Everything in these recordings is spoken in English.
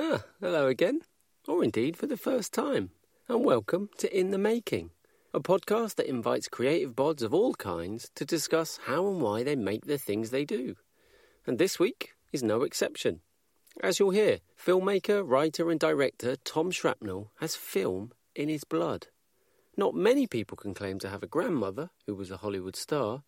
Ah, hello again, or indeed for the first time, and welcome to In the Making, a podcast that invites creative bods of all kinds to discuss how and why they make the things they do. And this week is no exception. As you'll hear, filmmaker, writer, and director Tom Shrapnel has film in his blood. Not many people can claim to have a grandmother who was a Hollywood star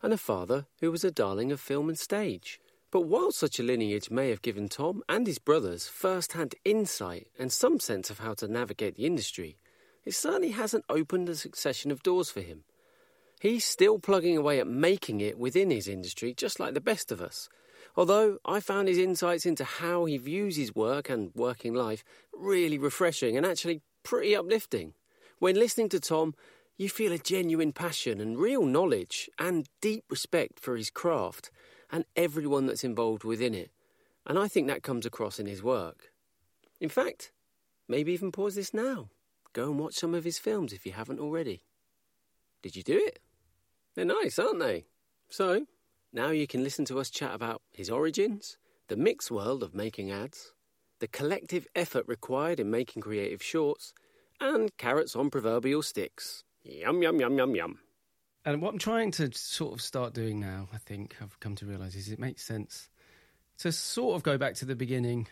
and a father who was a darling of film and stage. But while such a lineage may have given Tom and his brothers first hand insight and some sense of how to navigate the industry, it certainly hasn't opened a succession of doors for him. He's still plugging away at making it within his industry, just like the best of us. Although I found his insights into how he views his work and working life really refreshing and actually pretty uplifting. When listening to Tom, you feel a genuine passion and real knowledge and deep respect for his craft and everyone that's involved within it. And I think that comes across in his work. In fact, maybe even pause this now. Go and watch some of his films if you haven't already. Did you do it? They're nice, aren't they? So, now you can listen to us chat about his origins, the mixed world of making ads, the collective effort required in making creative shorts, and carrots on proverbial sticks. Yum, yum, yum, yum, yum. And what I'm trying to sort of start doing now, I think I've come to realise, is it makes sense to sort of go back to the beginning,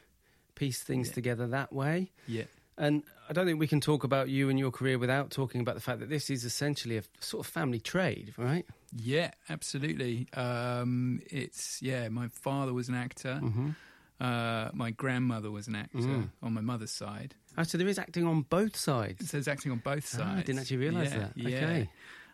piece things Yeah. together that way. Yeah. And I don't think we can talk about you and your career without talking about the fact that this is essentially a sort of family trade, right? Yeah, absolutely. Um, it's yeah. My father was an actor. Mm-hmm. Uh, my grandmother was an actor Mm. on my mother's side. Oh, so there is acting on both sides. So there's acting on both Ah, sides. I didn't actually realise Yeah, that. Yeah. Okay.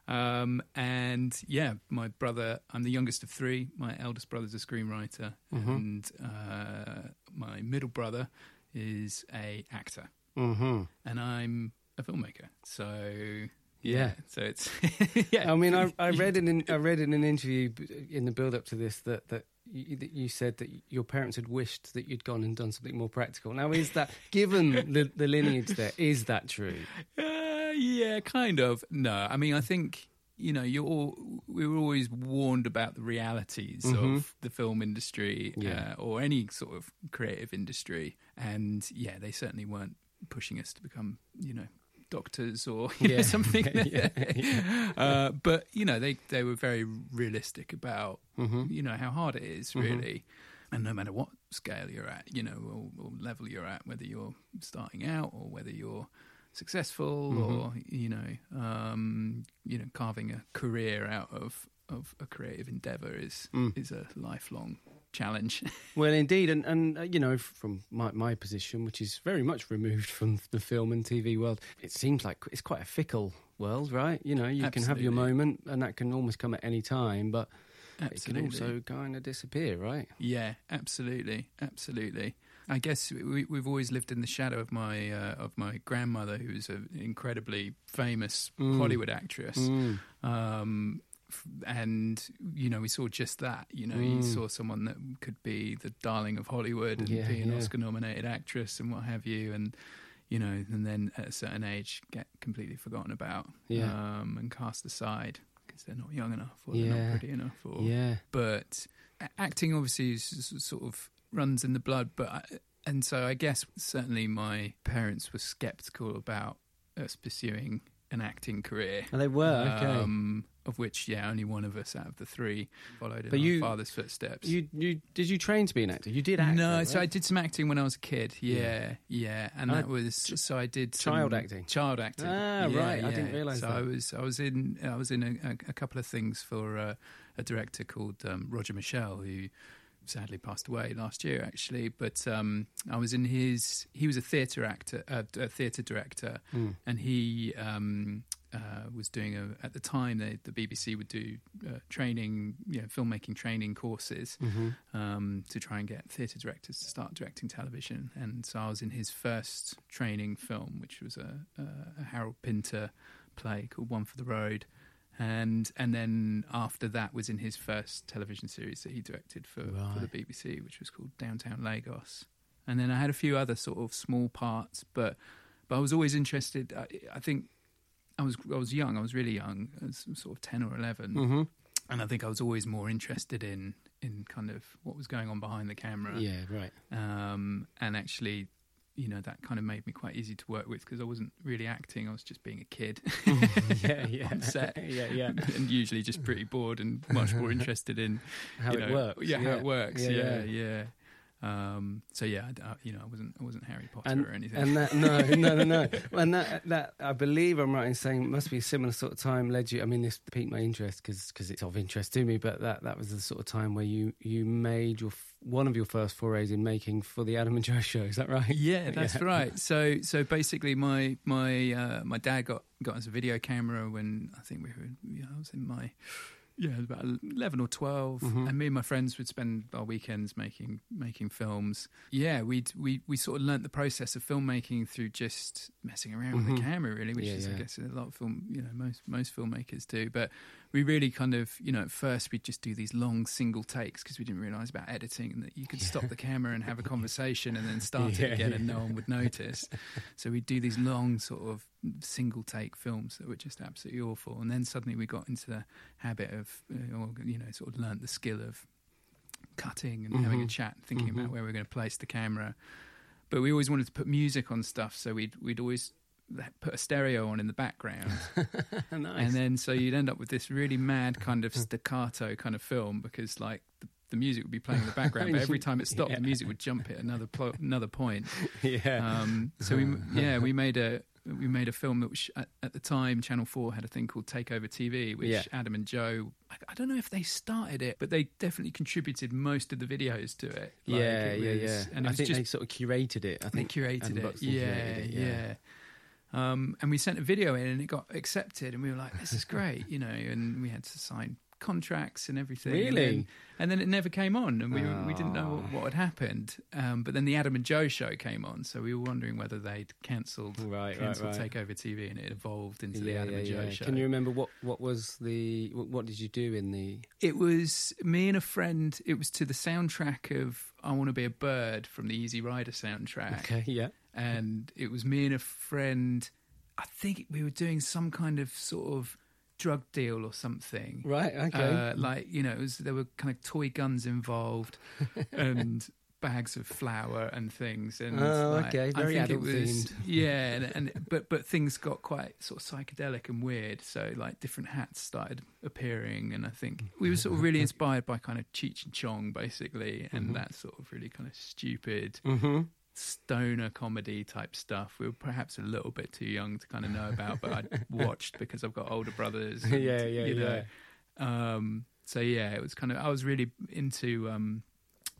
Um, and yeah, my brother. I'm the youngest of three. My eldest brother's a screenwriter, Mhm. and uh, my middle brother is a actor, Mm-hmm. and I'm a filmmaker. So Yeah. so it's yeah. I mean, I, I read in an, I read in an interview in the build up to this that that you, that you said that your parents had wished that you'd gone and done something more practical. Now, is that given the, the lineage there? Is that true? Uh, yeah, kind of. No, I mean, I think you know, you're all, we were always warned about the realities Mhm. of the film industry Yeah. uh, or any sort of creative industry, and yeah, they certainly weren't pushing us to become, you know. Doctors or you know, Yeah. something, Yeah, yeah. Uh, but you know they they were very realistic about Mm-hmm. you know how hard it is Mhm. really and no matter what scale you're at you know or, or level you're at whether you're starting out or whether you're successful Mhm. or you know um you know carving a career out of of a creative endeavor is Mm. is a lifelong challenge Well, indeed, and and uh, you know, from my my position, which is very much removed from the film and TV world, it seems like it's quite a fickle world, right? You know, you can have your moment, and that can almost come at any time, but it can also kind of disappear, right? Yeah, absolutely, absolutely. I guess we, we've always lived in the shadow of my uh, of my grandmother, who's an incredibly famous Mm. Hollywood actress. Mm. Um, and you know, we saw just that. You know, Mm. you saw someone that could be the darling of Hollywood and Yeah, be an yeah. Oscar-nominated actress and what have you, and you know, and then at a certain age get completely forgotten about, Yeah. um, and cast aside because they're not young enough or they're not pretty enough, or Yeah, but acting obviously is sort of runs in the blood. But I, and so I guess certainly my parents were skeptical about us pursuing an acting career. and they were okay. Um, of which, yeah, only one of us out of the three followed in But our you- father's footsteps. you you did you train to be an actor? You did act. no, though, so I did some acting when I was a kid. Yeah. Yeah, yeah, and that was so I did some child acting? Child acting. Ah, Yeah, right, I didn't realise So that. I was I was in I was in a, a, a couple of things for uh, a director called um, Roger Michell, who sadly passed away last year actually. But um, I was in his. He was a theatre actor, uh, a theatre director, Mm. and he um, uh, was doing a. At the time, they, the BBC would do uh, training, you know, filmmaking training courses Mhm. um, to try and get theatre directors to start directing television. And so I was in his first training film, which was a, a, a Harold Pinter play called One for the Road. And and then after that was in his first television series that he directed for, for the BBC, which was called Downtown Lagos. And then I had a few other sort of small parts, but but I was always interested. I, I think I was I was young. I was really young. I was sort of ten or 11 Mhm. and I think I was always more interested in in kind of what was going on behind the camera. Yeah, right. Um, and actually, you know, that kind of made me quite easy to work with because I wasn't really acting; I was just being a kid yeah, yeah. on set. yeah, yeah. and usually just pretty bored and much more interested in How you it know, works. Yeah, how it works. Yeah, Yeah, yeah. Um, so yeah, I I- you know, I wasn't I wasn't Harry Potter And, or anything. and that no no no no and that that I believe I'm right in saying must be a similar sort of time led you I mean this piqued my interest because it's of interest to me but that that was the sort of time where you you made your one of your first forays in making for the Adam and Joe show is that right Yeah, that's Yeah. right. So so basically, my my uh, my dad got got us a video camera when I think we were yeah I was in my yeah it was about eleven or 12 Mhm. and me and my friends would spend our weekends making making films. Yeah, we we we sort of learnt the process of filmmaking through just messing around with Mhm. the camera, really, which Yeah, is yeah. I guess a lot of film you know most most filmmakers do, but. We really kind of, you know, at first we'd just do these long single takes because we didn't realize about editing and that you could stop the camera and have a conversation and then start Yeah, it again and no one would notice. So we'd do these long sort of single take films that were just absolutely awful. And then suddenly we got into the habit of, uh, or, you know, sort of learnt the skill of cutting and having a Mhm. chat, thinking Mhm. about where we're going to place the camera. But we always wanted to put music on stuff, so we'd we'd always put a stereo on in the background. nice And then so you'd end up with this really mad kind of staccato kind of film because like the, the music would be playing in the background, but every time it stopped, Yeah. the music would jump at another plo- another point. yeah Um, so we yeah we made a we made a film that was at, at the time Channel Four had a thing called Takeover TV, which Yeah. Adam and Joe I, I don't know if they started it, but they definitely contributed most of the videos to it. Like, yeah it yeah was- yeah and it I think just they sort of curated it I they think curated it. Yeah, curated it, yeah. yeah. Um, and we sent a video in, and it got accepted, and we were like, "This is great," you know. And we had to sign contracts and everything. And Really? then, and then it never came on, and we we didn't know what, Oh. what had happened. Um, but then the Adam and Joe show came on, so we were wondering whether they'd cancelled right right cancelled right Takeover TV, and it evolved into the Adam yeah, and Joe yeah. show. Can you remember what, what was the what, what did you do in the It was me and a friend. It was to the soundtrack of "I Want to Be a Bird" from the Easy Rider soundtrack. okay yeah and it was me and a friend. I think we were doing some kind of sort of drug deal or something. right okay Uh, like you know, it was there were kind of toy guns involved and bags of flour and things. And Oh, like, okay, I very think it adult was, themed. Yeah, and, and but but things got quite sort of psychedelic and weird. So like different hats started appearing, and I think we were sort of really inspired by kind of Cheech and Chong, basically, and Mhm. that sort of really kind of stupid mm-hmm. Stoner comedy type stuff. We were perhaps a little bit too young to kind of know about, but I watched because I've got older brothers. and, yeah yeah you yeah. Um, so yeah, it was kind of. I was really into um,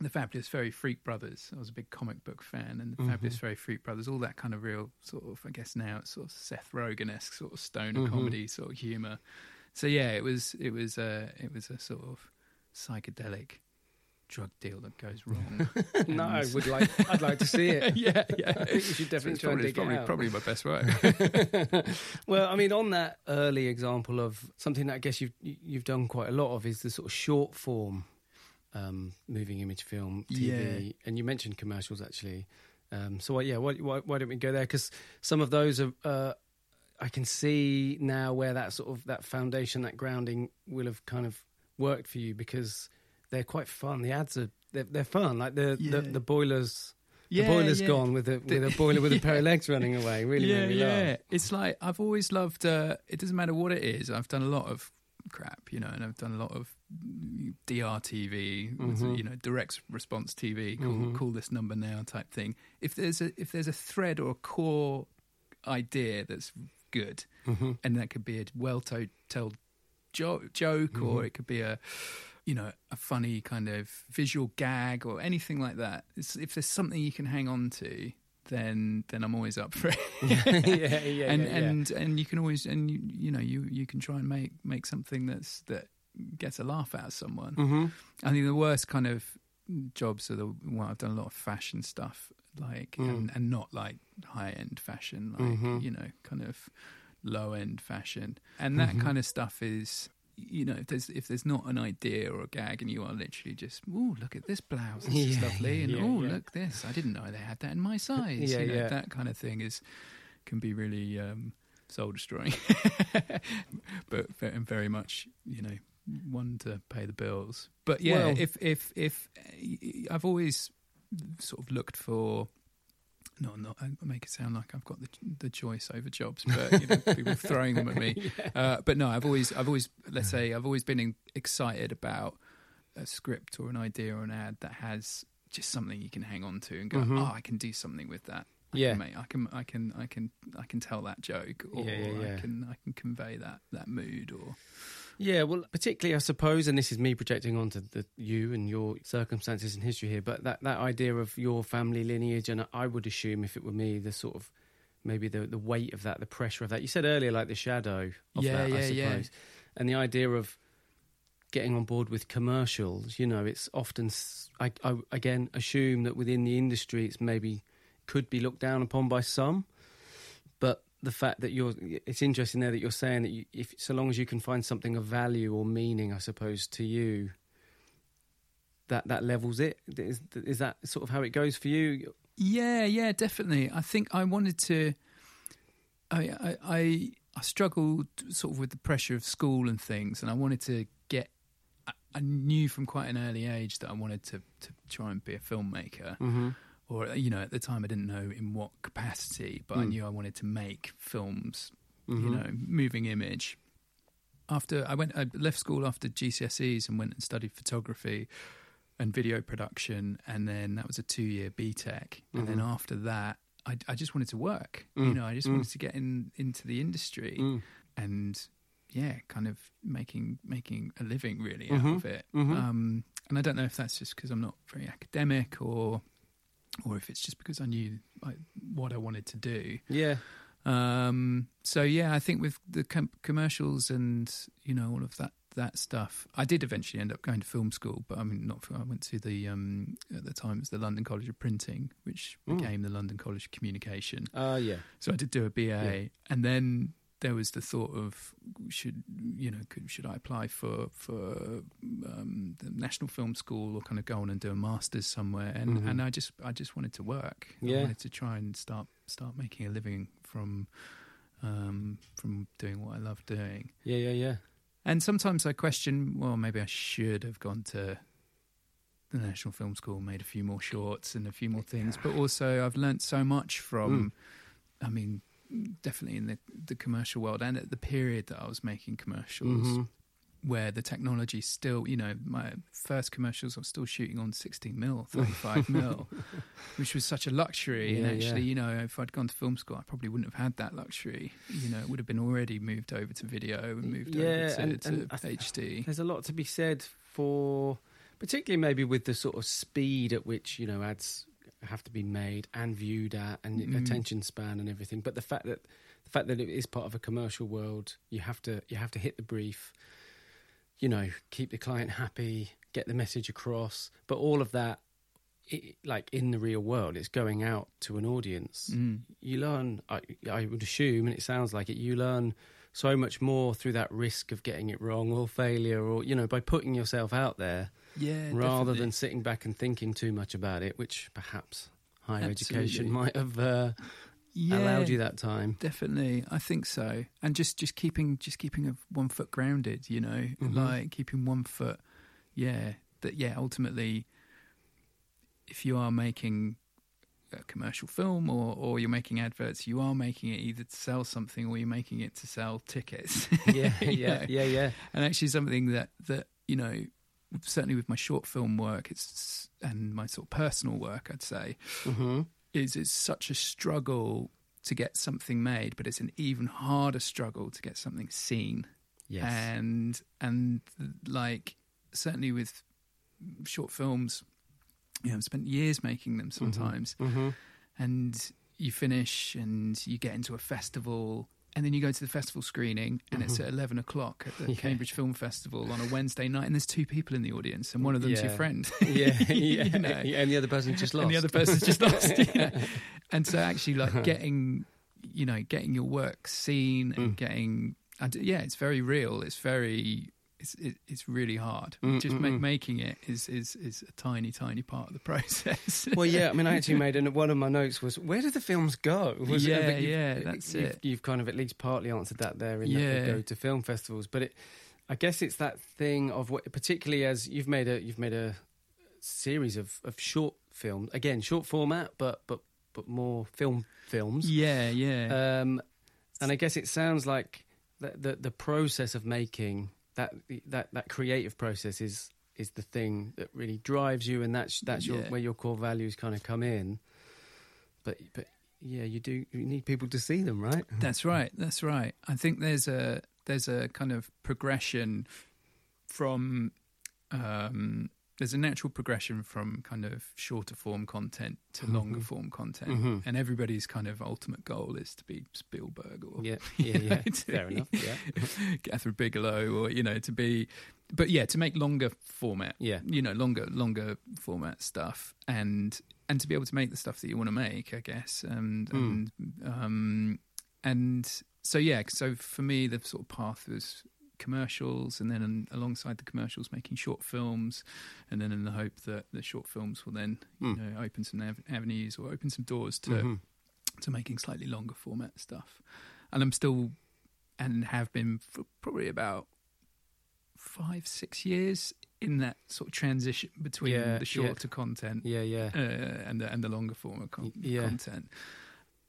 the Fabulous Furry Freak Brothers. I was a big comic book fan, and the Mhm. Fabulous Furry Freak Brothers, all that kind of real sort of. I guess now it's sort of Seth Rogen esque sort of stoner Mhm. comedy sort of humor. So yeah, it was it was a it was a sort of psychedelic drug deal that goes wrong. no I would like I'd like to see it yeah, yeah. I think you should definitely It's try and probably, dig probably, it out. probably my best work. well, I mean, on that early example of something that I guess you've you've done quite a lot of is the sort of short form um, moving image film TV, and you mentioned commercials actually. Um, so why, yeah, why, why, why don't we go there? Because some of those are. Uh, I can see now where that sort of that foundation, that grounding, will have kind of worked for you because they're quite fun. The ads are they're, they're fun. Like the, Yeah. the the boilers, Yeah, the boiler's yeah. gone with a with a boiler with a pair of legs running away. Really yeah, made me yeah. laugh. It's like I've always loved. Uh, it doesn't matter what it is. I've done a lot of crap, you know, and I've done a lot of DRTV, Mhm. you know, direct response TV. Call, Mhm. call this number now, type thing. If there's a if there's a thread or a core idea that's good, hmm and that could be a well to- told jo- joke, or Mhm. it could be a you know a funny kind of visual gag or anything like that. It's, if there's something you can hang on to, then then I'm always up for it. yeah, yeah, yeah, and yeah. and and you can always and you you know you you can try and make make something that's that gets a laugh out of someone. hmm I think the worst kind of jobs are the well, I've done a lot of fashion stuff, like Mm. and, and not like high end fashion, like Mhm. you know, kind of low end fashion, and that Mhm. kind of stuff is. You know, if there's if there's not an idea or a gag, and you are literally just, oh, look at this blouse, this is Yeah, lovely, and yeah, oh, yeah. look this, I didn't know they had that in my size. Yeah, you know, yeah. that kind of thing is can be really um, soul destroying, but and very much, you know, one to pay the bills. But yeah, Well- if if if I've always sort of looked for. No, not I make it sound like I've got the the choice over jobs, but you know, people throwing them at me. Uh, but no, I've always, I've always, let's say, I've always been in, excited about a script or an idea or an ad that has just something you can hang on to and go, Mhm. oh, I can do something with that. I Yeah. can make, I can, I can, I can, I can tell that joke, or Yeah, yeah, yeah. I can, I can convey that that mood, or Yeah, well, particularly, I suppose, and this is me projecting onto the, you and your circumstances and history here, but that, that idea of your family lineage, and I would assume if it were me, the sort of maybe the, the weight of that, the pressure of that. You said earlier, like the shadow of Yeah, that, I yeah, suppose. yeah. And the idea of getting on board with commercials, you know, it's often, I again assume that within the industry, it's maybe could be looked down upon by some. The fact that you're, it's interesting there that you're saying that you, if so long as you can find something of value or meaning, I suppose, to you, that that levels it. Is is that sort of how it goes for you? Yeah, yeah, definitely. I think I wanted to. I I I, I struggled sort of with the pressure of school and things, and I wanted to get. I, I knew from quite an early age that I wanted to to try and be a filmmaker, Mm-hmm. Or you know, at the time I didn't know in what capacity, but I Mm. knew I wanted to make films. Mm-hmm. You know, moving image. After I went, I left school after GCSEs and went and studied photography and video production, and then that was a two-year BTEC. And then Mhm. after that, I, I just wanted to work. Mm, You know, I just mm. wanted to get in into the industry Mm. and yeah, kind of making making a living really Mhm, out of it. mhm. Um, and I don't know if that's just because I'm not very academic or or if it's just because I knew like, what I wanted to do. Yeah. Um, so yeah, I think with the com- commercials and you know all of that that stuff, I did eventually end up going to film school, but I mean not. For, I went to the um, at the time it was the London College of Printing, which Mm. became the London College of Communication. Uh, yeah. So I did do a BA, Yeah. and then there was the thought of should you know could, should I apply for for um, the National Film School or kind of go on and do a masters somewhere? And Mhm. and I just I just wanted to work. Yeah. I wanted to try and start start making a living from um, from doing what I love doing. Yeah. Yeah. Yeah. And sometimes I question, well, maybe I should have gone to the National Film School, made a few more shorts and a few more things. But also, I've learnt so much from, I mean, definitely in the, the commercial world and at the period that I was making commercials, Mhm. where the technology still, you know, my first commercials I was still shooting on 16 mil, 35 mil, which was such a luxury. and actually, yeah. you know, if I'd gone to film school, I probably wouldn't have had that luxury. You know, it would have been already moved over to video and moved Yeah, over to, and- to and I th- HD. There's a lot to be said for, particularly maybe with the sort of speed at which you know ads have to be made and viewed at, and Mm. attention span and everything. But the fact that the fact that it is part of a commercial world, you have to you have to hit the brief. You know, keep the client happy, get the message across. But all of that, i like in the real world, it's going out to an audience Mm. you learn I, I would assume and it sounds like it you learn so much more through that risk of getting it wrong or failure or you know by putting yourself out there Yeah, rather definitely. than sitting back and thinking too much about it which perhaps higher education might have uh, yeah, allowed you that time Definitely, I think so. And just just keeping just keeping a one foot grounded, you know, Mhm. like keeping one foot. Yeah, that yeah. Ultimately, if you are making a commercial film or or you're making adverts, you are making it either to sell something or you're making it to sell tickets. yeah yeah know? yeah yeah and actually something that that you know certainly with my short film work it's and my sort of personal work i'd say hmm is it's such a struggle to get something made but it's an even harder struggle to get something seen. Yes. And and like certainly with short films you know i've spent years making them sometimes. Hmm and you finish and you get into a festival and then you go to the festival screening and it's Mhm. at 11 o'clock at the Yeah. cambridge film festival on a wednesday night and there's two people in the audience and one of them's your friend yeah yeah You know. and the other person just lost and the other person's just lost yeah. and so actually like getting you know getting your work seen and Mm. getting and yeah it's very real it's very it's it, it's really hard Mm, just mm, ma- mm. making it is is is a tiny tiny part of the process well, yeah. I mean, I actually made an, one of my notes was where do the films go? Was Yeah, you've- yeah, that's you've, it. You've kind of at least partly answered that there in that Yeah. they go to film festivals, but it I guess it's that thing of what, particularly as you've made a you've made a series of, of short films again, short format, but but but more film films. Yeah, yeah. Um, and I guess it sounds like the, the the process of making that that that creative process is is the thing that really drives you, and that's that's your Yeah. where your core values kind of come in. But but yeah, you do you need people to see them, right? That's right. That's right. I think there's a there's a kind of progression from um, there's a natural progression from kind of shorter form content to longer Mhm. form content, Mhm. and everybody's kind of ultimate goal is to be Spielberg or Yeah, yeah, yeah. know, Fair enough. Yeah, Kathryn Bigelow, or you know, to be, but yeah, to make longer format yeah. you know longer longer format stuff and and to be able to make the stuff that you want to make i guess and Mm. and um and so yeah so for me the sort of path was commercials and then alongside the commercials making short films and then in the hope that the short films will then you Mm. know open some av- avenues or open some doors to Mhm. to making slightly longer format stuff. And I'm still and have been for probably about five, six years in that sort of transition between Yeah, the yeah. shorter content Yeah, yeah. uh, and the and the longer form of con- yeah. content.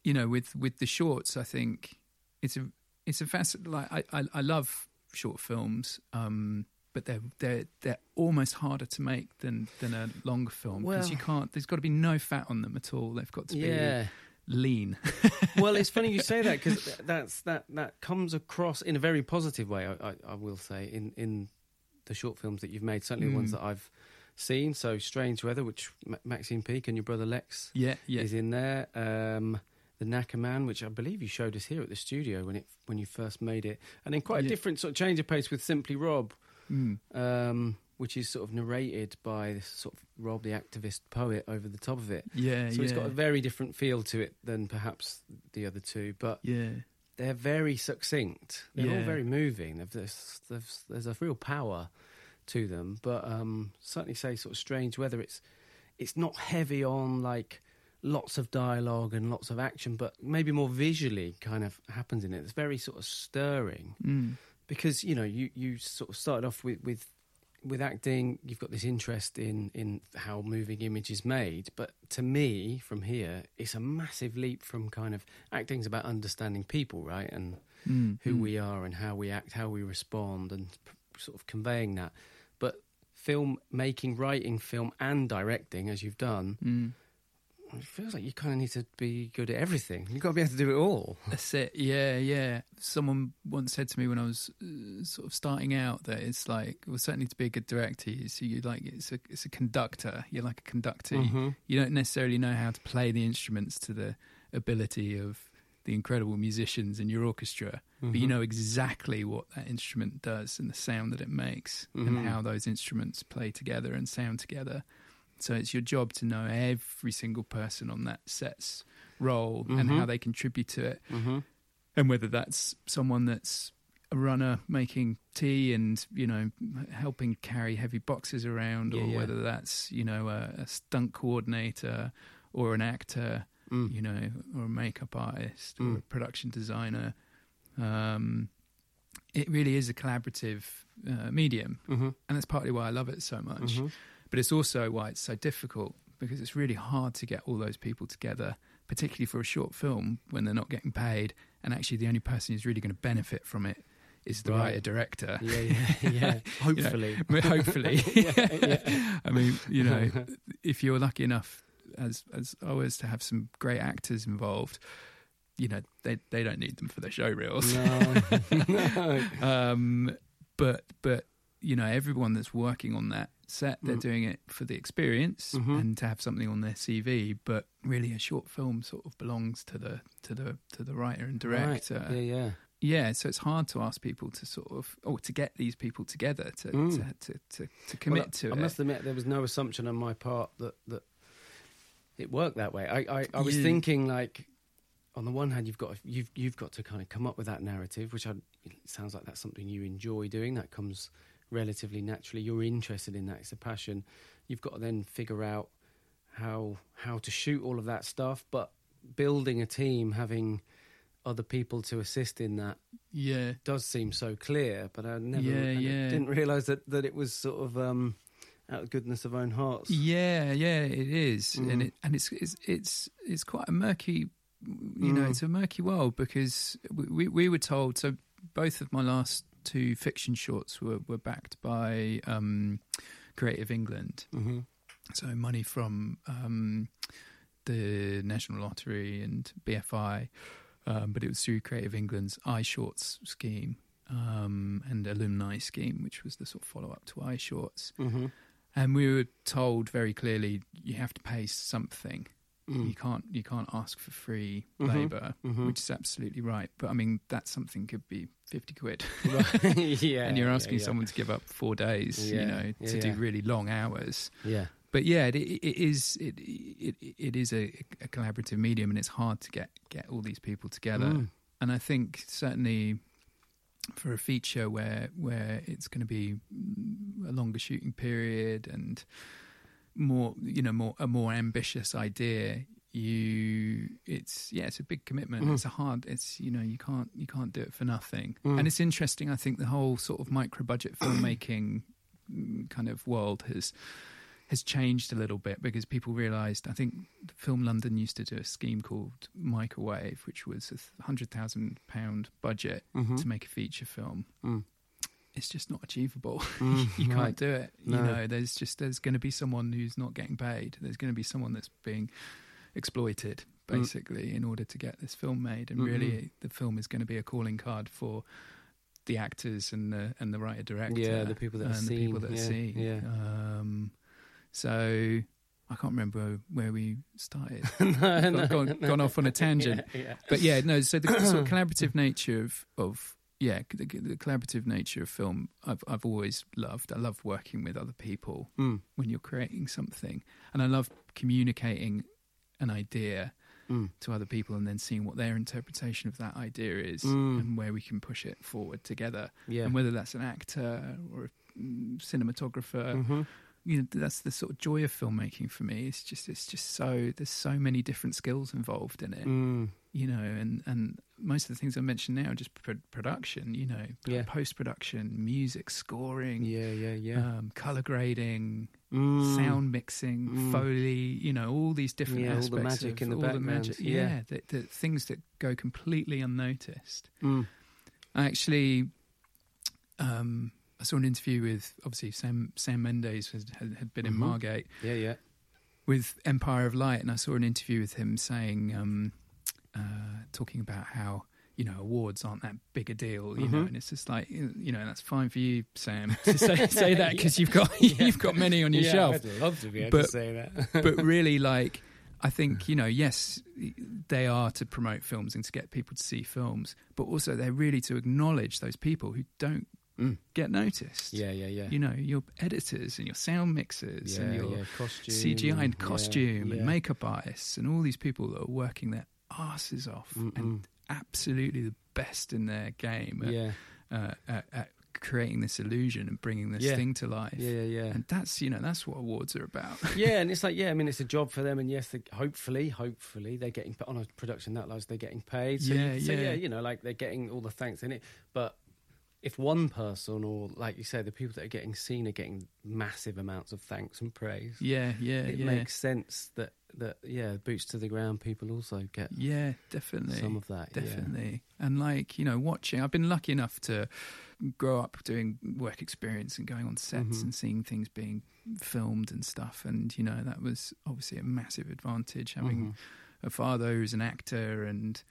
You know, with with the shorts, I think it's a it's a facet. Like I I, I love short films. Um, but they're they're they're almost harder to make than than a longer film because Well- you can't. There's got to be no fat on them at all. They've got to be Yeah. lean. well, it's funny you say that because that's that that comes across in a very positive way. I, I, I will say in in the short films that you've made, certainly the ones Mm. that I've seen. So, Strange Weather, which Ma- Maxine Peake and your brother Lex Yeah, yeah, is in there. Um, the Knacker Man, which I believe you showed us here at the studio when it when you first made it, and then quite a Yeah. different sort of change of pace with Simply Rob, Mm. um, which is sort of narrated by this sort of Rob, the activist poet, over the top of it. yeah, So yeah. it's got a very different feel to it than perhaps the other two, but yeah, they're very succinct. They're all very moving. They've- There's, there's, there's a real power to them, but um, certainly say sort of strange Weather It's it's not heavy on like lots of dialogue and lots of action, but maybe more visually kind of happens in it. It's very sort of stirring mm. because you know you you sort of started off with with with acting you've got this interest in in how moving image is made but to me from here it's a massive leap from kind of acting's about understanding people right and Mm. who mm. we are and how we act how we respond and p- sort of conveying that but film making writing film and directing as you've done Mm. It feels like you kind of need to be good at everything you've got to be able to do it all That's it. Yeah, yeah. Someone once said to me when I was uh, sort of starting out that it's like, well, certainly to be a good director, you see, you like it's a it's a conductor. You're like a conductor. Mhm. You don't necessarily know how to play the instruments to the ability of the incredible musicians in your orchestra, but you Mhm. know exactly what that instrument does and the sound that it makes Mhm. and how those instruments play together and sound together. So it's your job to know every single person on that set's role and Mhm. how they contribute to it Mhm. and whether that's someone that's a runner making tea and you know helping carry heavy boxes around Yeah, or yeah. whether that's you know a, a stunt coordinator or an actor Mm. you know or a makeup artist or Mm. a production designer um it really is a collaborative uh, medium Mhm. and that's partly why I love it so much Mhm. But it's also why it's so difficult because it's really hard to get all those people together, particularly for a short film when they're not getting paid. And actually, the only person who's really going to benefit from it is the Right. writer director. Yeah, yeah, yeah. Hopefully. Mean, Hopefully, Yeah, yeah. I mean, you know, if you're lucky enough, as as I was, to have some great actors involved, you know, they they don't need them for their show reels. no, no. um, but but you know everyone that's working on that set they're Mm. doing it for the experience Mhm. and to have something on their CV but really a short film sort of belongs to the to the to the writer and director Right. Yeah, yeah. yeah so it's hard to ask people to sort of or to get these people together to Mm. to, to, to, to commit Well, to I it I must admit, there was no assumption on my part that that it worked that way. I, I, I was Yeah. thinking like, on the one hand, you've got you've you've got to kind of come up with that narrative, which I, it sounds like that's something you enjoy doing. That comes relatively naturally. You're interested in that. It's a passion. You've got to then figure out how how to shoot all of that stuff, but building a team, having other people to assist in that yeah. does seem so clear, but I never Yeah, I yeah. didn't realise that, that it was sort of um, out of goodness of own hearts. Yeah, yeah, it is, Mm. and it and it's it's it's it's quite a murky, you know, Mm. it's a murky world because we, we we were told. So both of my last two fiction shorts were were backed by um, Creative England, hmm so money from um, the National Lottery and BFI, um, but it was through Creative England's iShorts scheme um, and alumni scheme, which was the sort of follow up to iShorts. hmm And we were told very clearly you have to pay something. Mm. You can't you can't ask for free Mhm. labour, Mhm. which is absolutely right. But I mean that something could be fifty quid, Right. yeah, and you're asking yeah. someone to give up four days, Yeah, you know, yeah, to do really long hours. Yeah. But yeah, it, it is it, it it is a, a collaborative medium, and it's hard to get get all these people together. Mm. And I think certainly for a feature where where it's going to be a longer shooting period and more you know more a more ambitious idea you it's yeah it's a big commitment Mhm. it's a hard it's you know you can't you can't do it for nothing Mm. and it's interesting i think the whole sort of micro budget filmmaking mm, kind of world has has changed a little bit because people realized i think film london used to do a scheme called microwave which was a 100,000 pound budget Mhm. to make a feature film Mm. It's just not achievable Mm, you can't right. do it No. you know there's just there's going to be someone who's not getting paid there's going to be someone that's being exploited Mm. basically in order to get this film made and Mm-mm. really the film is going to be a calling card for the actors and the and the writer director Yeah, the people that are and the people that seen, are yeah, seen yeah. um so I can't remember where we started. no, no, gone, no. gone off on a tangent. Yeah, yeah. But yeah, no. So the sort of collaborative nature of of yeah, the, the collaborative nature of film, I've I've always loved. I love working with other people Mm, when you're creating something, and I love communicating an idea mm, to other people and then seeing what their interpretation of that idea is Mm. and where we can push it forward together. yeah. And whether that's an actor or a mm, cinematographer, Mhm. you know that's the sort of joy of filmmaking for me it's just it's just so there's so many different skills involved in it Mm, you know and and most of the things i mentioned now just pro- production you know Yeah. post production music scoring yeah, yeah, yeah. um, color grading Mm. sound mixing Mm. foley you know all these different Yeah, all the aspects magic of in the all background, magic yeah. yeah, the, the things that go completely unnoticed Mm. I actually, um, I saw an interview with obviously Sam Sam Mendes had, had, had been in Mhm. Margate Yeah, yeah. with Empire of Light, and I saw an interview with him saying, um, uh, talking about how you know awards aren't that big a deal, you know, Mhm. and it's just like you know that's fine for you, Sam, to say say that because Yeah. you've got you've got many on your yeah, shelf, I'd love to be able But- to say that. but really like I think you know yes they are to promote films and to get people to see films but also they're really to acknowledge those people who don't Mm. get noticed yeah, yeah, yeah. you know your editors and your sound mixers yeah, and your yeah, costume, CGI and yeah, costume yeah. and makeup artists and all these people that are working their asses off Mm-mm. and absolutely the best in their game at, Yeah, uh, at, at creating this illusion and bringing this Yeah. thing to life yeah, yeah, yeah. and that's you know that's what awards are about yeah, and it's like, yeah, I mean, it's a job for them, and yes, they, hopefully, hopefully, they're getting put on a production that large, they're getting paid. So, Yeah, so yeah. yeah, you know, like they're getting all the thanks in it. But if one person, or like you say, the people that are getting seen are getting massive amounts of thanks and praise, yeah yeah it yeah makes sense that that yeah, boots to the ground, people also get Yeah, definitely. some of that. yeah. Definitely. And like, you know, watching, I've been lucky enough to grow up doing work experience and going on sets Mhm. and seeing things being filmed and stuff. And, you know, that was obviously a massive advantage having Mhm. a father who's an actor and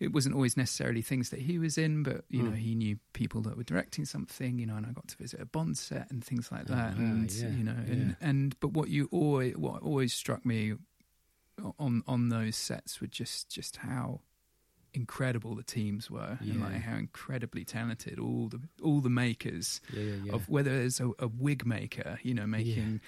it wasn't always necessarily things that he was in, but you know Mm. he knew people that were directing something, you know, and I got to visit a Bond set and things like Oh, that, wow, and yeah, you know, and yeah. and but what you always what always struck me on on those sets were just just how incredible the teams were and like how incredibly talented all the all the makers Yeah, yeah, yeah. of whether it's a, a wig maker, you know, making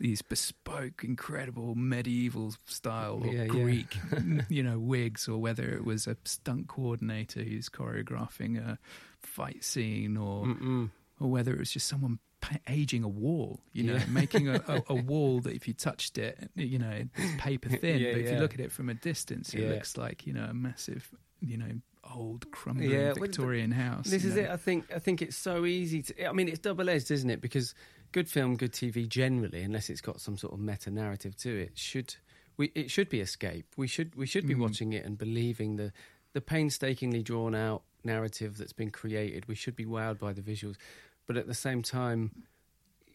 these bespoke, incredible medieval style or Yeah, yeah. Greek, you know, wigs, or whether it was a stunt coordinator who's choreographing a fight scene, or Mm-mm. or whether it was just someone aging a wall, you know, Yeah. making a, a, a wall that if you touched it, you know, it's paper thin, Yeah, but if you look at it from a distance, it Yeah. looks like you know a massive you know old crumbling Yeah, well, Victorian house. This is know. it. I think. I think it's so easy to. I mean, it's double edged, isn't it? Because good film, good TV, generally, unless it's got some sort of meta narrative to it, should we? It should be escape. We should. We should be Mm. watching it and believing the the painstakingly drawn out narrative that's been created. We should be wowed by the visuals, but at the same time.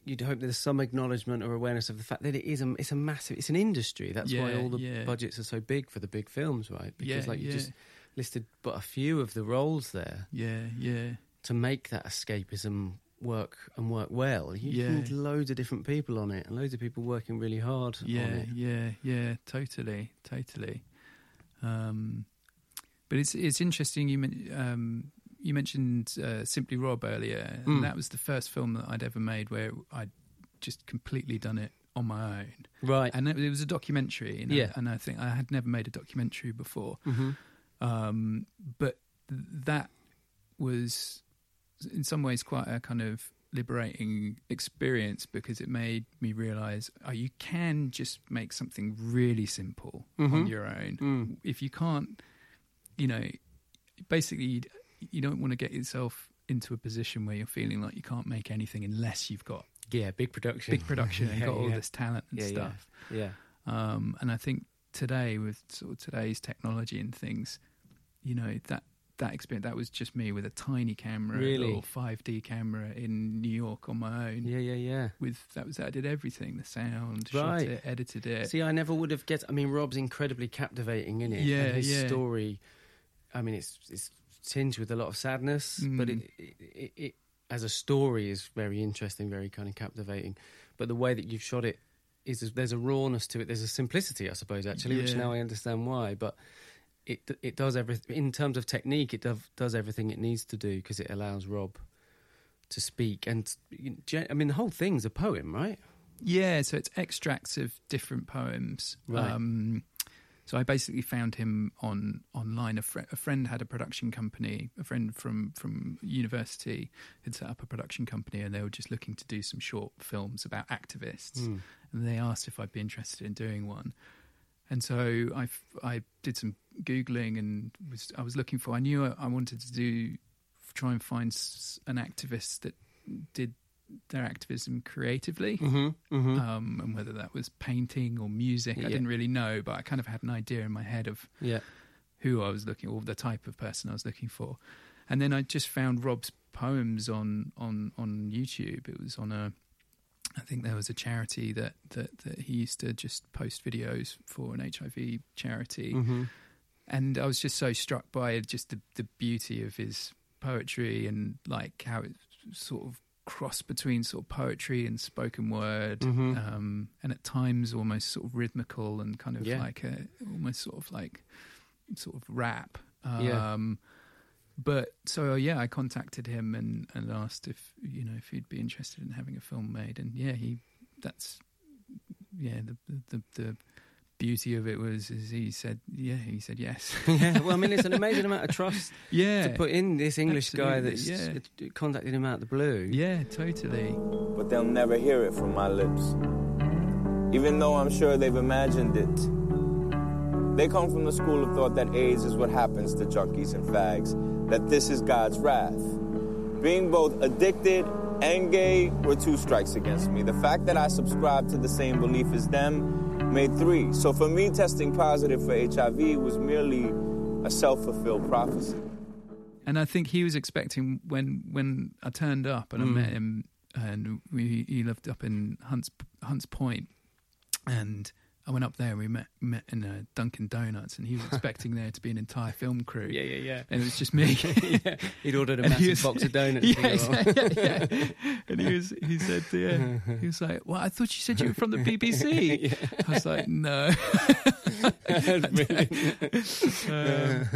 You'd hope there's some acknowledgement or awareness of the fact that it is a, it's a massive, it's an industry. That's why all the yeah. budgets are so big for the big films, right? Because yeah, like you yeah, just listed but a few of the roles there yeah, yeah. to make that escapism work and work well. You Yeah. need loads of different people on it and loads of people working really hard yeah, on it. yeah, yeah, totally, totally. Um, but it's it's interesting. You men- um, you mentioned uh, Simply Rob earlier, Mm. and that was the first film that I'd ever made where I'd just completely done it on my own. Right. And it, it was a documentary, and, Yeah. I, and I think I had never made a documentary before. hmm Um, but th- that was, in some ways, quite a kind of liberating experience because it made me realize oh, you can just make something really simple on Mhm. your own. Mm. If you can't, you know, basically, you, you don't want to get yourself into a position where you're feeling like you can't make anything unless you've got Yeah, big production. big production and Yeah, got all this talent and Yeah, yeah. stuff. Yeah. Um, and I think today, with sort of today's technology and things, you know that that experience that was just me with a tiny camera, Really? a little five D camera in New York on my own. Yeah, yeah, yeah. With that was I did everything, the sound, Right. shot it, edited it. See, I never would have get. I mean, Rob's incredibly captivating in it. Yeah, and his yeah. story. I mean, it's it's tinged with a lot of sadness, but Mm. it, it, it, it as a story is very interesting, very kind of captivating. But the way that you've shot it is there's a rawness to it. There's a simplicity, I suppose, actually, which now I understand why. But it it does everything in terms of technique. It does does everything it needs to do because it allows Rob to speak. And I mean, the whole thing's a poem, right? Yeah, so it's extracts of different poems. Right. Um, so I basically found him on online. A, fr- a friend had a production company. A friend from from university had set up a production company, and they were just looking to do some short films about activists. Mm. And they asked if I'd be interested in doing one. And so I, I did some googling and was I was looking for. I knew I wanted to do try and find an activist that did their activism creatively Mm-hmm. Mm-hmm. um, and whether that was painting or music, Yeah. I didn't really know, but I kind of had an idea in my head of yeah. who I was looking, or the type of person I was looking for. And then I just found Rob's poems on on on YouTube. It was on a, I think there was a charity that that that he used to just post videos for an HIV charity, Mm-hmm. and I was just so struck by just the the beauty of his poetry and like how it sort of crossed between sort of poetry and spoken word Mhm. um, and at times almost sort of rhythmical and kind of Yeah. like a almost sort of like sort of rap Yeah. But so yeah i contacted him and and asked if you know if he'd be interested in having a film made and yeah he that's yeah the the the, the beauty of it was is he said yeah he said yes yeah, well, I mean, it's an amazing amount of trust yeah to put in this English guy Absolutely, that's yeah. contacted him out of the blue. yeah totally but they'll never hear it from my lips. Even though I'm sure they've imagined it. They come from the school of thought that AIDS is what happens to junkies and fags, that this is God's wrath. Being both addicted and gay were two strikes against me. The fact that I subscribed to the same belief as them made three. So for me, testing positive for HIV was merely a self fulfilled prophecy. and I think he was expecting when when I turned up and I Mm. met him, and we he lived up in Hunts Hunts Point, and I went up there and we met met in a Dunkin' Donuts, and he was expecting there to be an entire film crew, Yeah, yeah, yeah. and it was just me. yeah. He'd ordered a And massive was- box of donuts. yeah, to go on. yeah, yeah. And he was, he said, yeah, he was like, "Well, I thought you said you were from the BBC." I was like, "No." um,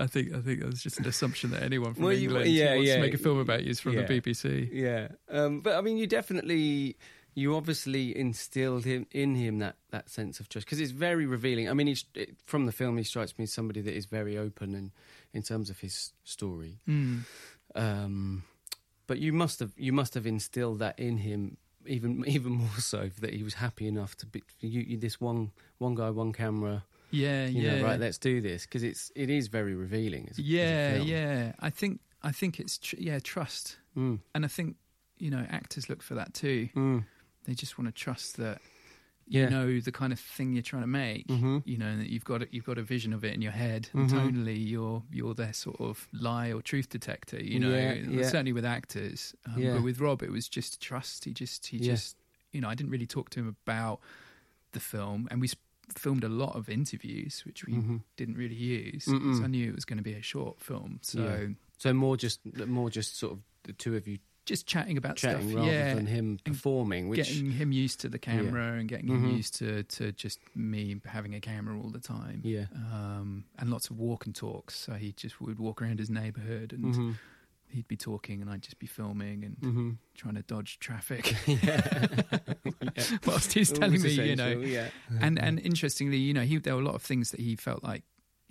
I, think I think that was just an assumption that anyone from Well, you- England yeah, who wants yeah. to make a film about you is from Yeah. the BBC. Yeah, um, but I mean, you definitely, you obviously instilled him in him that that sense of trust because it's very revealing. I mean, he's, it, from the film, he strikes me as somebody that is very open and in terms of his story. Mm. Um, but you must have you must have instilled that in him even even more so that he was happy enough to be you, you, this one one guy, one camera. yeah, you yeah, know, right, let's do this because it's it is very revealing. As, as yeah, film. yeah. I think I think it's tr- yeah trust, Mm, and I think you know actors look for that too. mm, They just want to trust that yeah. you know the kind of thing you're trying to make. Mhm. You know and that you've got a, you've got a vision of it in your head, and Mhm. tonally you're you're their sort of lie or truth detector. You know, Yeah, yeah. certainly with actors, um, Yeah. but with Rob, it was just trust. He just he Yeah. just you know I didn't really talk to him about the film, and we. Sp- filmed a lot of interviews which we Mhm. didn't really use because I knew it was going to be a short film. So Yeah. So more just more just sort of the two of you just chatting about chatting stuff, rather yeah, than him performing, which getting him used to the camera and getting him Mhm. used to to just me having a camera all the time. yeah. Um, and lots of walk and talks. So he just would walk around his neighbourhood and hmm he'd be talking, and I'd just be filming and hmm trying to dodge traffic yeah. whilst he's telling me, you know. yeah. And and interestingly, you know, he there were a lot of things that he felt like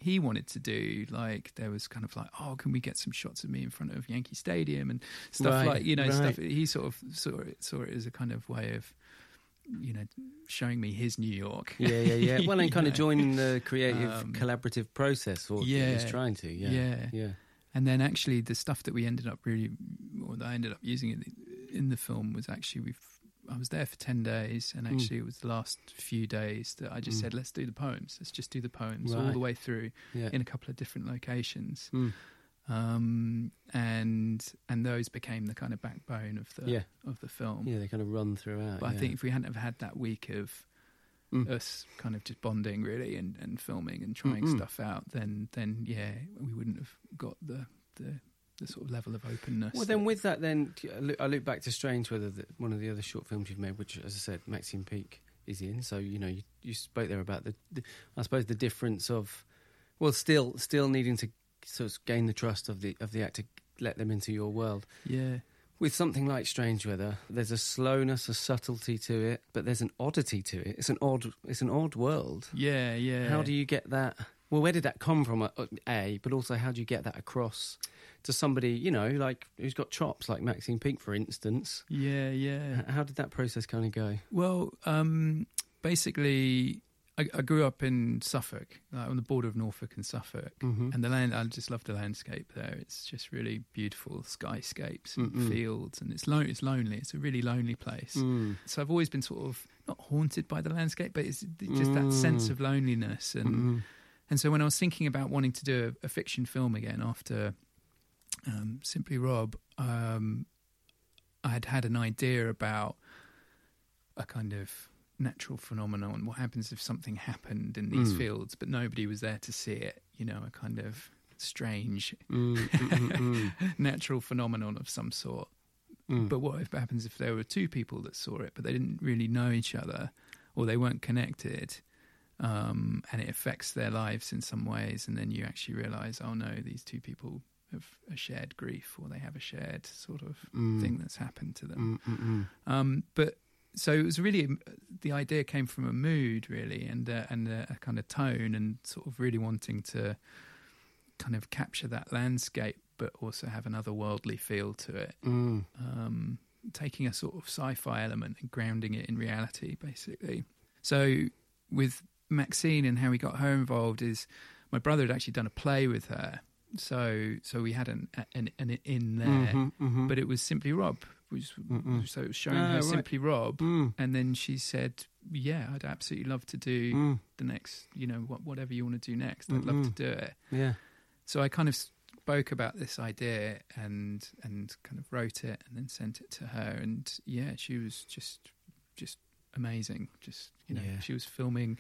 he wanted to do. Like there was kind of like, oh, can we get some shots of me in front of Yankee Stadium and stuff Right, like you know right. stuff. He sort of saw it saw it as a kind of way of you know showing me his New York. yeah, yeah, yeah. Well, and kind of Yeah. joining the creative Um, collaborative process, or yeah, he's trying to. Yeah, yeah. yeah. And then actually the stuff that we ended up really, or that I ended up using in the, in the film was actually we've. I was there for ten days, and Mm. actually it was the last few days that I just Mm. said, "Let's do the poems. Let's just do the poems all the way through yeah. in a couple of different locations." Mm. um, and and those became the kind of backbone of the Yeah. of the film. Yeah, they kind of run throughout. But I think if we hadn't have had that week of Mm. us kind of just bonding really and, and filming and trying Mm-mm. stuff out, then then yeah, we wouldn't have got the the, the sort of level of openness. Well, then with that, then I look, back to Strange, Weather the, one of the other short films you've made, which, as I said, Maxine Peake is in. So you know, you, you spoke there about the, the, I suppose, the difference of, well, still, still needing to sort of gain the trust of the of the actor, let them into your world. yeah, With something like Strange Weather, there's a slowness, a subtlety to it, but there's an oddity to it. It's an odd, it's an odd world. yeah, yeah. How do you get that? Well, where did that come from? uh, A, but also how do you get that across to somebody you know, like who's got chops, like Maxine Peake, for instance? Yeah, yeah. How did that process kind of go? Well, um, basically, I, I grew up in Suffolk, like on the border of Norfolk and Suffolk. Mm-hmm. And the land, I just love the landscape there. It's just really beautiful skyscapes and Mm-mm. fields, and it's lo- it's lonely. It's a really lonely place. Mm. So I've always been sort of not haunted by the landscape, but it's just that sense Mm. of loneliness. And Mm-mm. And so when I was thinking about wanting to do a, a fiction film again after um, Simply Rob, um, I had had an idea about a kind of natural phenomenon. What happens if something happened in these Mm. fields, but nobody was there to see it? You know, a kind of strange Mm, mm, mm, natural phenomenon of some sort. mm. But what if happens if there were two people that saw it, but they didn't really know each other, or they weren't connected, um, and it affects their lives in some ways, and then you actually realise, oh no, these two people have a shared grief, or they have a shared sort of Mm. thing that's happened to them. Mm, mm, mm. Um, but so it was really the idea came from a mood, really, and uh, and a, a kind of tone, and sort of really wanting to kind of capture that landscape, but also have an otherworldly feel to it Mm. um, taking a sort of sci-fi element and grounding it in reality, basically. So with Maxine and how we got her involved is my brother had actually done a play with her, so so we had an an, an in there, Mhm, mhm. but it was simply Rob. Mm-mm. so it was showing Ah, her right. simply Rob, Mm, and then she said, "Yeah, I'd absolutely love to do mm. the next, you know, what, whatever you want to do next. I'd love to do it." Yeah. so I kind of spoke about this idea and and kind of wrote it and then sent it to her and yeah she was just just amazing just you know Yeah. she was filming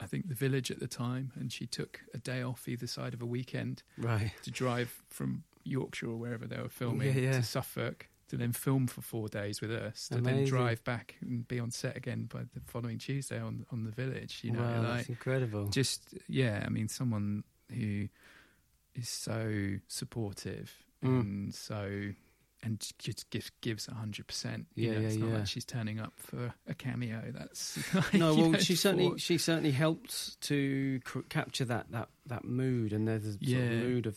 I think the village at the time and she took a day off either side of a weekend Right. to drive from Yorkshire or wherever they were filming Yeah, yeah. to Suffolk to then film for four days with us to then drive back and be on set again by the following Tuesday on on the village you know wow, like that's incredible. just yeah i mean someone who is so supportive Mm. and so and just gives gives a hundred percent Yeah, know, it's yeah, not yeah. like she's turning up for a cameo that's like, no, well, know, she certainly for- she certainly helped to cr- capture that that that mood, and there's a sort of mood of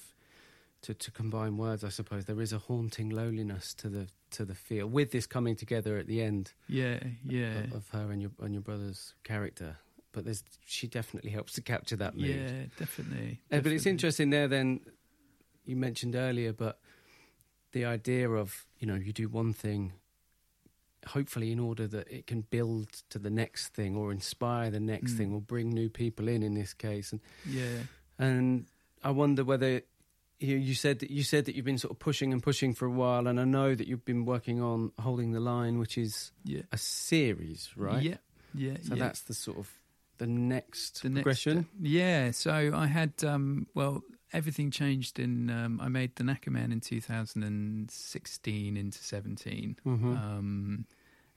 to to combine words. I suppose there is a haunting loneliness to the to the feel with this coming together at the end yeah yeah of, of her and your and your brother's character. but there's she definitely helps to capture that mood. Yeah, definitely. Uh, but it's interesting there. Then you mentioned earlier, but the idea of you know you do one thing, hopefully in order that it can build to the next thing or inspire the next Mm. thing or bring new people in. In this case, and Yeah, and I wonder whether you, you said that you said that you've been sort of pushing and pushing for a while, and I know that you've been working on holding the line, which is yeah, a series, right? Yeah, yeah. So yeah. that's the sort of the next the next- progression. Yeah, so I had um, well, everything changed in. Um, I made the Knacker Man in 2016 into 17, Mhm. um,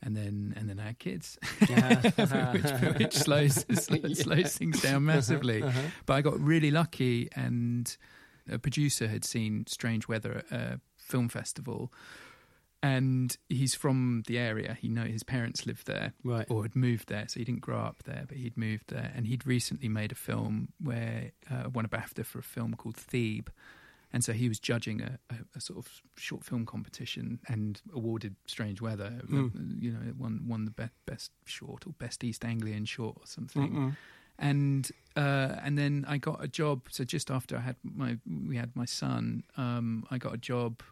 and then and then I had kids, Yeah. which, which slows slows, slows things down massively. Uh-huh. But I got really lucky, and a producer had seen Strange Weather at a film festival, and he's from the area. He know his parents lived there, Right. or had moved there, so he didn't grow up there, but he'd moved there, and he'd recently made a film where uh, won a BAFTA for a film called Theeb. And so he was judging a, a, a sort of short film competition and awarded Strange Weather. Mm. You know, won won the be- best short or best East Anglian short or something Mm-mm. and uh, and then I got a job. So just after I had my we had my son, um, I got a job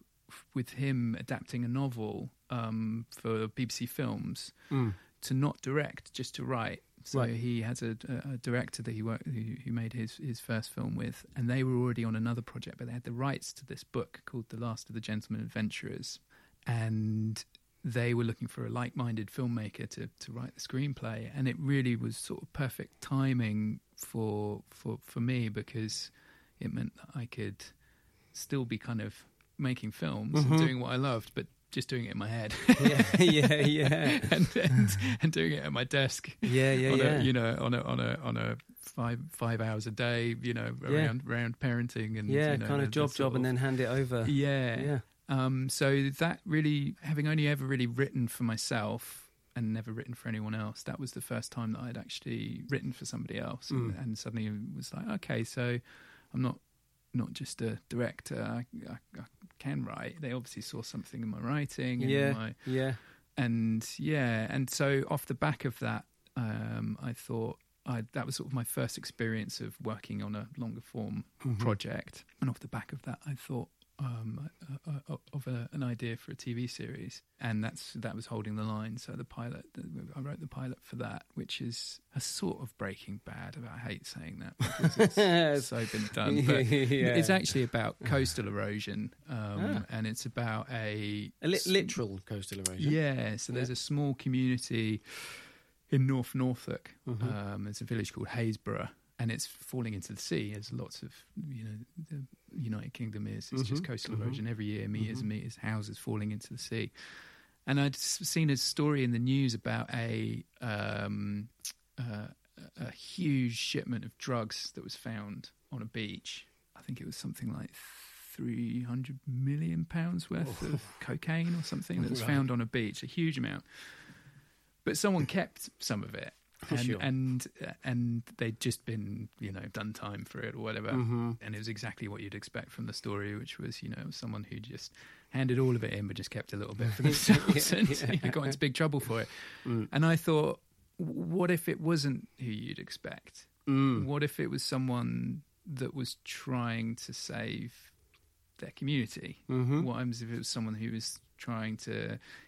with him adapting a novel um, for BBC Films Mm. to not direct, just to write. So Right. he has a, a director that he worked, who, who made his his first film with, and they were already on another project, but they had the rights to this book called The Last of the Gentlemen Adventurers, and they were looking for a like-minded filmmaker to to write the screenplay, and it really was sort of perfect timing for for for me because it meant that I could still be kind of making films Mhm. and doing what I loved, but just doing it in my head. yeah, yeah, yeah, and, and and doing it at my desk yeah, yeah, yeah. a you know on a on a on a five five hours a day you know Yeah. around around parenting and yeah, you know, kind of job, job, and then hand it over. yeah yeah. um so that really having only ever really written for myself and never written for anyone else that was the first time that I'd actually written for somebody else and, Mm. and suddenly it was like okay so I'm not not just a director I, I, I can write they obviously saw something in my writing and Yeah. my yeah. and yeah, and so off the back of that, um, I thought I, that was sort of my first experience of working on a longer form Mhm. project, and off the back of that, I thought um, uh, uh, of a, an idea for a TV series, and that's that was holding the line. So the pilot, I wrote the pilot for that, which is a sort of Breaking Bad. I hate saying that because it's so been done, but yeah. it's actually about coastal erosion, um, Ah. and it's about a a li- literal coastal erosion. yeah, so there's Yeah. a small community in North Norfolk. Mhm. Um, there's a village called Happisburgh, and it's falling into the sea. There's lots of, you know, the United Kingdom is. It's just Mhm, coastal mhm. erosion every year, meters and meters, houses falling into the sea. And I'd seen a story in the news about a um, uh, a huge shipment of drugs that was found on a beach. I think it was something like three hundred million pounds worth of cocaine or something that was Right. found on a beach. A huge amount, but someone kept some of it. And, sure. and and they'd just been you know done time for it or whatever Mhm. and it was exactly what you'd expect from the story which was you know someone who just handed all of it in but just kept a little bit for themselves Yeah, and yeah. you know, got into big trouble for it Mm. and i thought what if it wasn't who you'd expect Mm. what if it was someone that was trying to save their community Mhm. what happens if it was someone who was trying to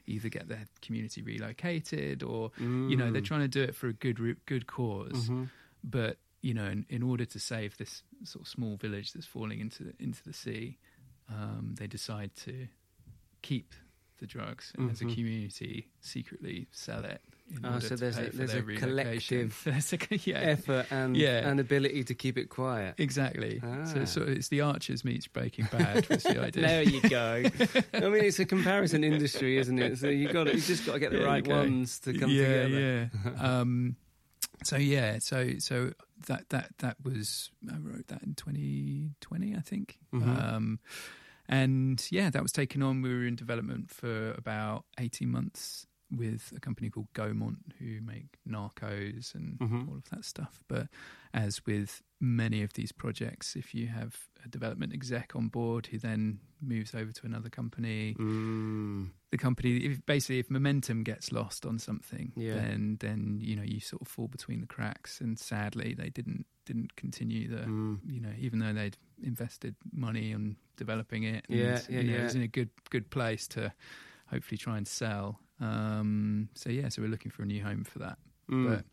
either get their community relocated or you know they're Mm. trying to do it for a good good because Mhm. but you know in, in order to save this sort of small village that's falling into the, into the sea um, they decide to keep the drugs and as a Mhm. community secretly sell it Ah, so there's a- there's a collective There's a- yeah Effort and Yeah. and ability to keep it quiet. exactly Ah. so, so it's the archers meets breaking bad was the idea There you go. I mean, it's a comparison industry, isn't it? So you got you just got to get the Yeah, right ones to come yeah, together. Yeah, um, so yeah, so so that that that was I wrote that in 2020, I think. Mhm. Um, and yeah, that was taken on. We were in development for about 18 months with a company called Gaumont who make Narcos and Mhm. all of that stuff. But as with many of these projects, if you have a development exec on board who then moves over to another company, Mm. the company if, basically if momentum gets lost on something, Yeah. then then you know you sort of fall between the cracks. And sadly, they didn't didn't continue the Mm. you know, even though they'd invested money on developing it, and, Yeah, yeah, you know, yeah. it was in a good good place to hopefully try and sell. Um, so yeah, so we're looking for a new home for that, Mm. but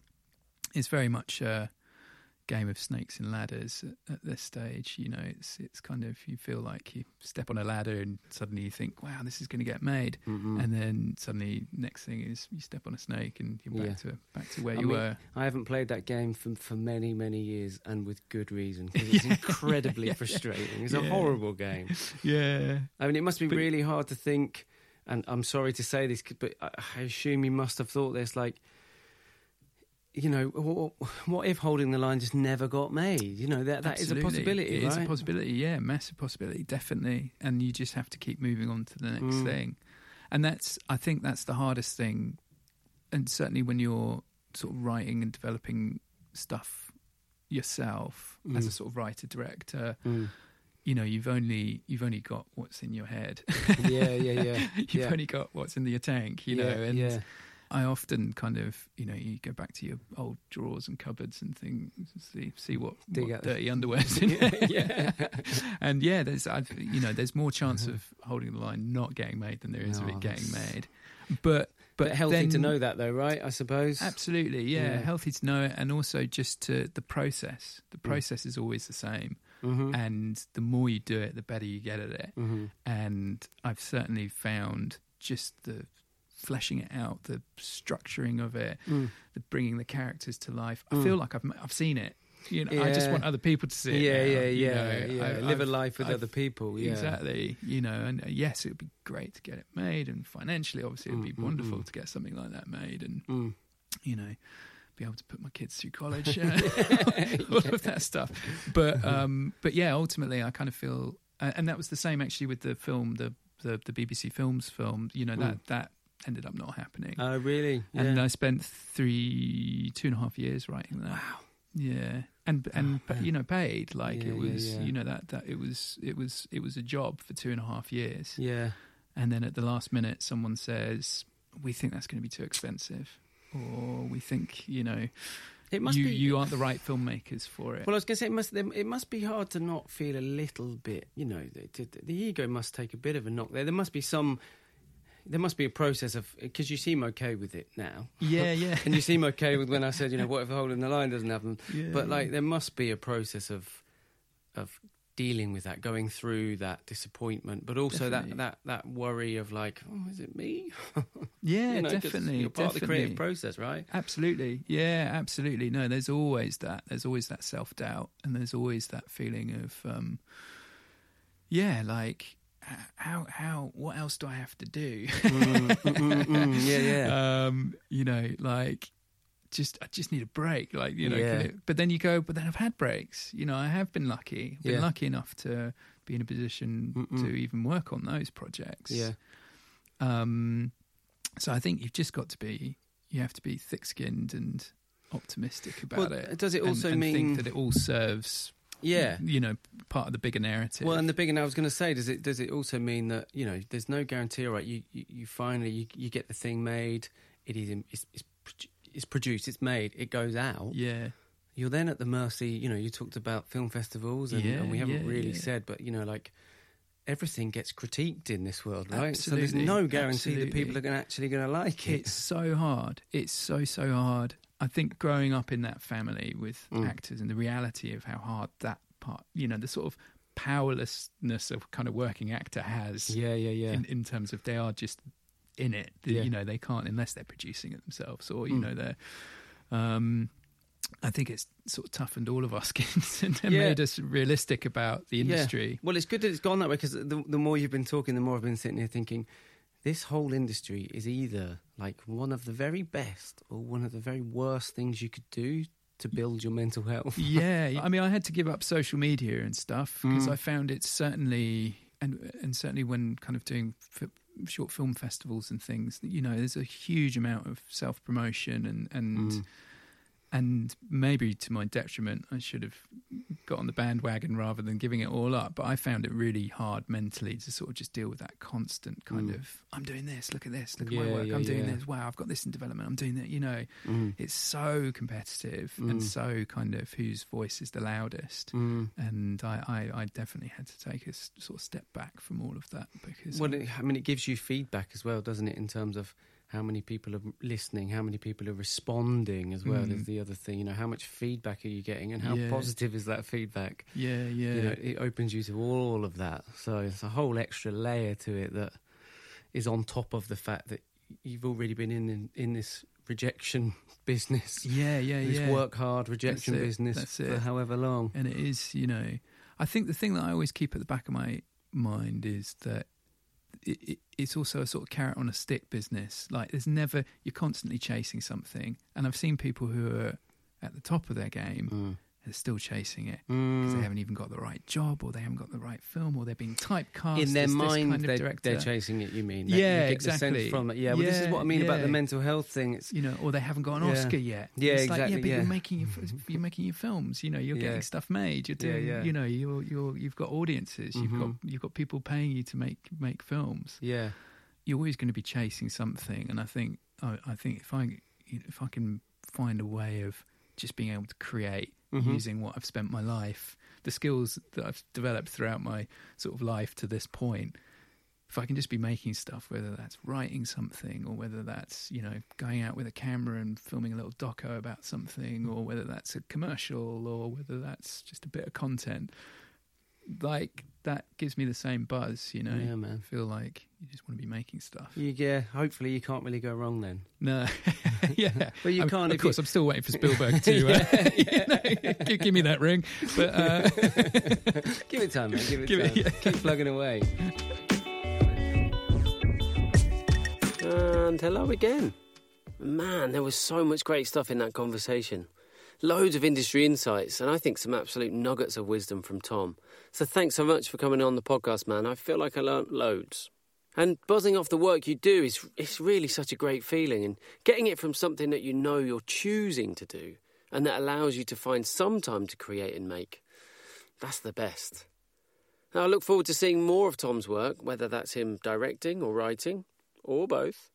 it's very much a game of snakes and ladders at, at this stage. You know, it's it's kind of you feel like you step on a ladder and suddenly you think, wow, this is going to get made, Mhm. and then suddenly next thing is you step on a snake and you're back Yeah. to back to where I you mean, were. I haven't played that game for for many many years, and with good reason because it's incredibly yeah. frustrating. It's a horrible game. Yeah, I mean, it must be But- really hard to think. And I'm sorry to say this, but I assume you must have thought this. Like, you know, what, what if holding the line just never got made? You know, that that is a possibility, It right? is a possibility, yeah, massive possibility, definitely. And you just have to keep moving on to the next Mm. thing. And that's, I think, that's the hardest thing. And certainly when you're sort of writing and developing stuff yourself as a Mm. sort of writer director, Mm. You know, you've only you've only got what's in your head. Yeah, yeah, yeah. you've yeah. only got what's in your tank, you yeah, know. And yeah. I often kind of, you know, you go back to your old drawers and cupboards and think, see, see what, what dirty underwear's in yeah, there. yeah. and yeah, there's, I've, you know, there's more chance of holding the line not getting made than there is of it getting made. But, but, But healthy to know that, though, right? I suppose. Absolutely, yeah, Yeah. healthy to know it, and also just to the process. The Mm. process is always the same, Mm-hmm. and the more you do it, the better you get at it. mm-hmm. and I've certainly found just the fleshing it out, the structuring of it, Mm. the bringing the characters to life. I Mm. feel like I've I've seen it. You know, I just want other people to see it. Yeah, now, yeah, yeah, know. yeah. I- Live a I've- life with I've- other people. Yeah, Exactly, you know, and uh, yes, it would be great to get it made, and financially, obviously, it would be Mm, mm, wonderful mm. to get something like that made, and Mm. you know, be able to put my kids through college, all of that stuff. But um, but yeah, ultimately, I kind of feel, and and that was the same actually with the film, the the, the BBC Films film. You know that Mm. that ended up not happening, Oh, really? and Yeah. I spent three two and a half years writing that. wow. Yeah, and and Oh, you know paid like Yeah, it was yeah. you know that that it was it was it was a job for two and a half years, Yeah. and then at the last minute someone says we think that's going to be too expensive, or we think you know It must you be. you aren't the right filmmakers for it. Well, I was going to say it must. It must be hard to not feel a little bit. You know, the, the, the ego must take a bit of a knock there. There must be some. There must be a process of because you seem okay with it now, yeah, yeah, and you seem okay with when I said, you know, what if the holding the line doesn't happen? yeah. But like, there must be a process of of dealing with that, going through that disappointment, but also Definitely. that that that worry of like, oh, is it me? yeah, You know, definitely, You're part of the definitely. creative process, right? Absolutely. Yeah, absolutely. No, there's always that. There's always that self doubt, and there's always that feeling of, um, yeah, like how how what else do I have to do? Mm, mm, mm, mm, yeah, yeah. um, you know, like just I just need a break. Like you know, Yeah. it- but then you go, but then I've had breaks. You know, I have been lucky. Been Yeah. lucky enough to be in a position Mm-mm. to even work on those projects. yeah. Um, so I think you've just got to be, you have to be thick skinned and optimistic about Well, it. does it also and mean think that it all serves, Yeah. you know, part of the bigger narrative? Well, and the bigger. and I was going to say, does it does it also mean that you know there's no guarantee, right? You you, you finally you, you get the thing made, it is it's, it's it's produced, it's made, it goes out. yeah, You're then at the mercy. You know, you talked about film festivals, and, Yeah, and we haven't yeah, really yeah. said, but you know, like everything gets critiqued in this world, right? So Absolutely, there's no guarantee that people are gonna, actually going to like it. it's so hard. It's so so hard. I think growing up in that family with Mm. actors and the reality of how hard that part, you know, the sort of powerlessness of kind of working actor has yeah, yeah, yeah. in, in terms of they are just in it. The- Yeah. You know, they can't unless they're producing it themselves, or you Mm. know, they're. Um, I think it's sort of toughened all of our skins and, Yeah. made us realistic about the Yeah. industry. Well, it's good that it's gone that way because the, the more you've been talking, the more I've been sitting here thinking, this whole industry is either like one of the very best or one of the very worst things you could do to build your mental health. yeah, I mean, I had to give up social media and stuff because Mm. I found it certainly, and and certainly when kind of doing short film festivals and things. You know, there's a huge amount of self promotion and and Mm. And maybe to my detriment, I should have got on the bandwagon rather than giving it all up. But I found it really hard mentally to sort of just deal with that constant kind Mm. of I'm doing this, look at this, look Yeah, at my work, yeah, I'm doing yeah. this. Wow, I've got this in development. I'm doing that. You know, Mm. it's so competitive Mm. and so kind of whose voice is the loudest. Mm. And I, I, I definitely had to take a sort of step back from all of that because Well, it, I mean, it gives you feedback as well, doesn't it? In terms of how many people are listening, how many people are responding, as well Mm. is the other thing. You know, how much feedback are you getting, and how Yeah. positive is that feedback? yeah, yeah, You know, it opens you to all of that. So it's a whole extra layer to it that is on top of the fact that you've already been in in, in this rejection business, yeah, yeah, this yeah. This work hard rejection That's business for however long. and it is you know i think the thing that i always keep at the back of my mind is that it, it, it's also a sort of carrot on a stick business like there's never you're constantly chasing something and i've seen people who are at the top of their game Mm. Are still chasing it because Mm. they haven't even got the right job or they haven't got the right film or they're being typecast in their mind, kind of they're, they're chasing it. You mean? Yeah, you exactly. from it. Yeah, well, this is what I mean about the mental health thing. It's you know, or they haven't got an Yeah. Oscar yet. Yeah, it's Like, exactly, yeah, but yeah. you're making your you're making your films. You know, you're Yeah. getting stuff made. You're doing. yeah. You know, you're you're you've got audiences. You've got Mhm. you've got people paying you to make make films. yeah, You're always going to be chasing something, and I think I, I think if I if I can find a way of just being able to create Mhm. using what I've spent my life, the skills that I've developed throughout my sort of life to this point. If I can just be making stuff, whether that's writing something or whether that's, you know, going out with a camera and filming a little doco about something or whether that's a commercial or whether that's just a bit of content, like that gives me the same buzz, you know. yeah, I man. feel like you just want to be making stuff. You, yeah, hopefully you can't really go wrong then. No, yeah. But you I mean, can't. Of if course, I'm still waiting for Spielberg to uh, you know, give, give me that ring. But uh, give it time, man. Give it Give time. it- yeah. Keep plugging away. And hello again. Man, there was so much great stuff in that conversation. Loads of industry insights, and I think some absolute nuggets of wisdom from Tom. So thanks so much for coming on the podcast, man. I feel like I learnt loads. And buzzing off the work you do is it's really such a great feeling, and getting it from something that you know you're choosing to do, and that allows you to find some time to create and make. That's the best. Now, I look forward to seeing more of Tom's work, whether that's him directing or writing, or both.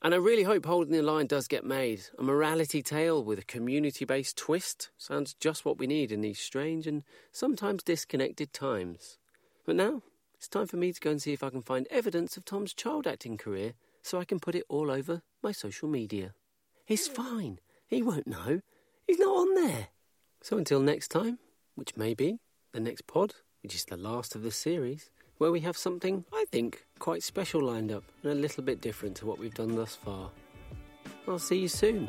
And I really hope Holding the Line does get made. A morality tale with a community based twist sounds just what we need in these strange and sometimes disconnected times. But now, it's time for me to go and see if I can find evidence of Tom's child acting career so I can put it all over my social media. He's fine. He won't know. He's not on there. So until next time, which may be the next pod, which is the last of the series, where we have something, I think, quite special lined up and a little bit different to what we've done thus far. I'll see you soon.